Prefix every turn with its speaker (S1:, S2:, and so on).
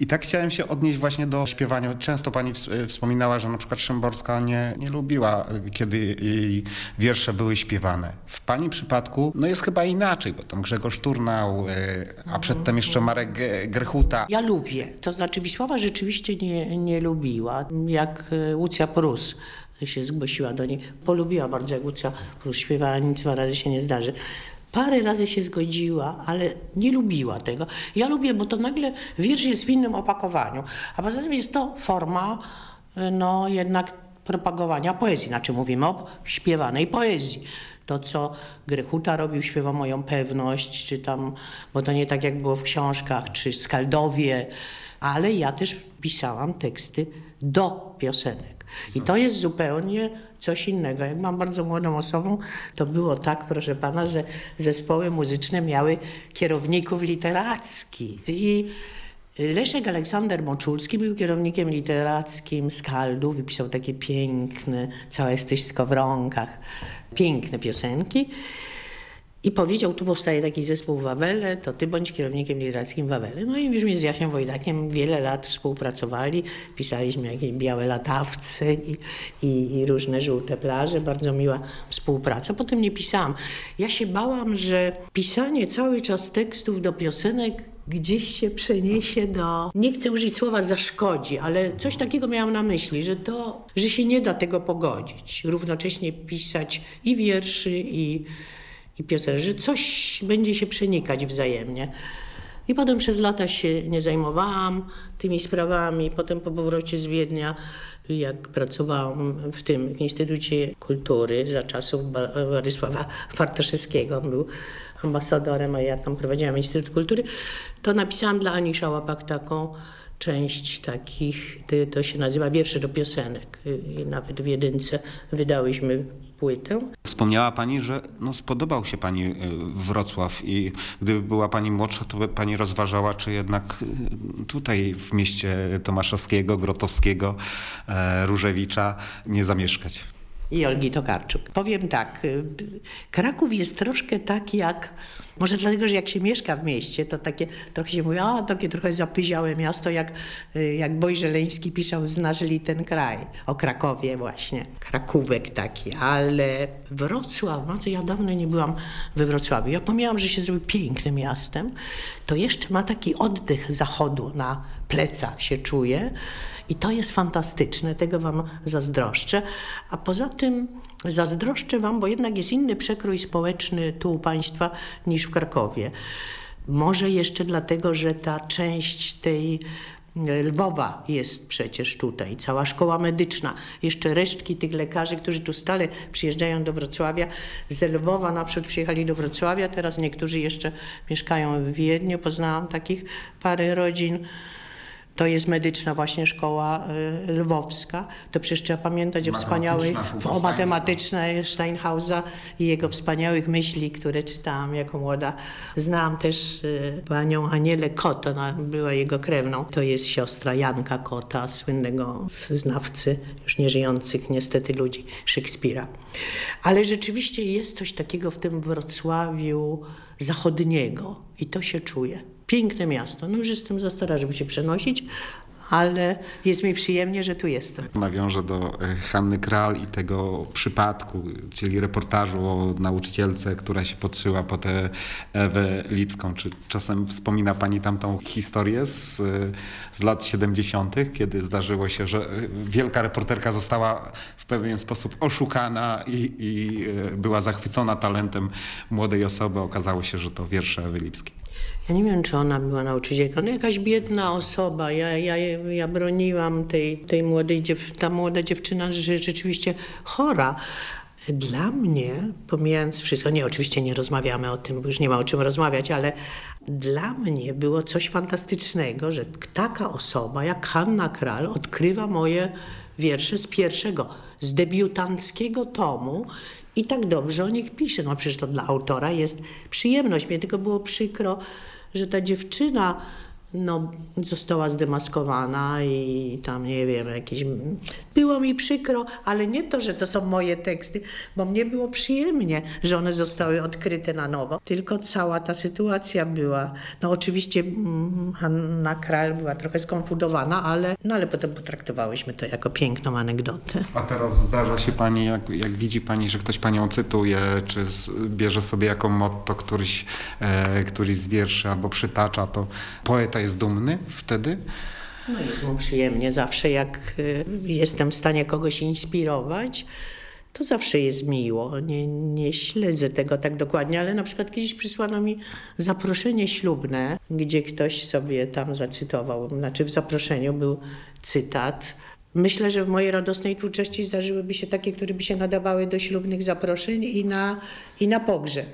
S1: I tak chciałem się odnieść właśnie do śpiewania. Często pani ws- wspominała, że na przykład Szymborska nie, nie lubiła, y, kiedy jej wiersze były śpiewane. W pani przypadku no jest chyba inaczej, bo tam Grzegorz Turnał, y, a przedtem jeszcze Marek Grechuta.
S2: Ja lubię. To znaczy Wisława rzeczywiście nie, nie lubiła. Jak e, Łucja Prus się zgłosiła do niej. Polubiła bardzo, jak Łucja Prus śpiewała, nic dwa razy się nie zdarzy. Parę razy się zgodziła, ale nie lubiła tego. Ja lubię, bo to nagle wiersz jest w innym opakowaniu. A poza tym jest to forma, e, no jednak propagowania poezji. Znaczy mówimy o śpiewanej poezji. To, co Grechuta robił, śpiewa moją pewność, czy tam, bo to nie tak jak było w książkach, czy Skaldowie, ale ja też pisałam teksty do piosenek. I to jest zupełnie coś innego. Jak mam bardzo młodą osobą, to było tak, proszę pana, że zespoły muzyczne miały kierowników literackich. I Leszek Aleksander Moczulski był kierownikiem literackim Skaldu, wypisał takie piękne, cała jesteś w skowronkach, piękne piosenki. I powiedział, tu powstaje taki zespół Wawele, to ty bądź kierownikiem literackim Wawele. No i myśmy z Jasiem Wojdakiem wiele lat współpracowali, pisaliśmy jakieś białe latawce i, i, i różne żółte plaże, bardzo miła współpraca. Potem nie pisałam. Ja się bałam, że pisanie cały czas tekstów do piosenek gdzieś się przeniesie do, nie chcę użyć słowa zaszkodzi, ale coś takiego miałam na myśli, że to, że się nie da tego pogodzić. Równocześnie pisać i wierszy, i, i piosenek, że coś będzie się przenikać wzajemnie. I potem przez lata się nie zajmowałam tymi sprawami. Potem po powrocie z Wiednia, jak pracowałam w tym w Instytucie Kultury za czasów Władysława Bartoszewskiego, on był ambasadorem, a ja tam prowadziłam Instytut Kultury, to napisałam dla Ani Szałapak taką część takich, to się nazywa wiersze do piosenek. I nawet w jedynce wydałyśmy płytę.
S1: Wspomniała pani, że no, spodobał się pani y, Wrocław i gdyby była pani młodsza, to by pani rozważała, czy jednak y, tutaj w mieście Tomaszowskiego, Grotowskiego, e, Różewicza nie zamieszkać.
S2: I Olgi Tokarczuk. Powiem tak, y, Kraków jest troszkę tak jak, może dlatego, że jak się mieszka w mieście, to takie trochę się mówi, a takie trochę zapyziałe miasto, jak, y, jak Boj Żeleński pisał Znasz li ten kraj, o Krakowie właśnie, Krakówek taki, ale Wrocław, no co ja dawno nie byłam we Wrocławiu, ja pomijałam, że się zrobił pięknym miastem, to jeszcze ma taki oddech zachodu na plecach się czuje i to jest fantastyczne, tego wam zazdroszczę. A poza tym zazdroszczę wam, bo jednak jest inny przekrój społeczny tu u państwa niż w Krakowie. Może jeszcze dlatego, że ta część tej e, Lwowa jest przecież tutaj, cała szkoła medyczna, jeszcze resztki tych lekarzy, którzy tu stale przyjeżdżają do Wrocławia. Z Lwowa na przyjechali do Wrocławia, teraz niektórzy jeszcze mieszkają w Wiedniu, poznałam takich parę rodzin. To jest medyczna właśnie szkoła y, lwowska. To przecież trzeba pamiętać o
S1: Matematyczna
S2: o matematycznej Steinhausa i jego wspaniałych myśli, które czytałam jako młoda. Znam też y, panią Anielę Kot, ona była jego krewną. To jest siostra Janka Kota, słynnego znawcy już nieżyjących niestety ludzi Szekspira. Ale rzeczywiście jest coś takiego w tym Wrocławiu zachodniego i to się czuje. Piękne miasto. No już jestem za stara, żeby się przenosić, ale jest mi przyjemnie, że tu jestem.
S1: Nawiążę do e, Hanny Kral i tego przypadku, czyli reportażu o nauczycielce, która się podszyła pod Ewę Lipską. Czy czasem wspomina pani tamtą historię z, e, z lat 70., kiedy zdarzyło się, że e, wielka reporterka została w pewien sposób oszukana i, i była zachwycona talentem młodej osoby. Okazało się, że to wiersze Ewy Lipskiej.
S2: Ja nie wiem, czy ona była nauczycielką. No jakaś biedna osoba. Ja, ja, ja broniłam tej, tej młodej dziew... ta młoda dziewczyna, rzeczywiście chora. Dla mnie, pomijając wszystko, nie, oczywiście nie rozmawiamy o tym, bo już nie ma o czym rozmawiać, ale dla mnie było coś fantastycznego, że taka osoba jak Hanna Kral odkrywa moje wiersze z pierwszego, z debiutanckiego tomu i tak dobrze o nich pisze. No przecież to dla autora jest przyjemność. Mnie tylko było przykro, że ta dziewczyna no, została zdemaskowana i tam nie wiem, jakieś. Było mi przykro, ale nie to, że to są moje teksty, bo mnie było przyjemnie, że one zostały odkryte na nowo, tylko cała ta sytuacja była. No oczywiście mm, Hanna Kral była trochę skonfundowana, ale, no, ale potem potraktowałyśmy to jako piękną anegdotę.
S1: A teraz zdarza się pani, jak, jak widzi pani, że ktoś panią cytuje, czy z, bierze sobie jako motto któryś, e, któryś z wierszy albo przytacza, to poeta jest dumny wtedy?
S2: No jest mu przyjemnie zawsze, jak y, jestem w stanie kogoś inspirować, to zawsze jest miło. Nie, nie śledzę tego tak dokładnie, ale na przykład kiedyś przysłano mi zaproszenie ślubne, gdzie ktoś sobie tam zacytował, znaczy w zaproszeniu był cytat. Myślę, że w mojej radosnej twórczości zdarzyłyby się takie, które by się nadawały do ślubnych zaproszeń i na, i na pogrzeb.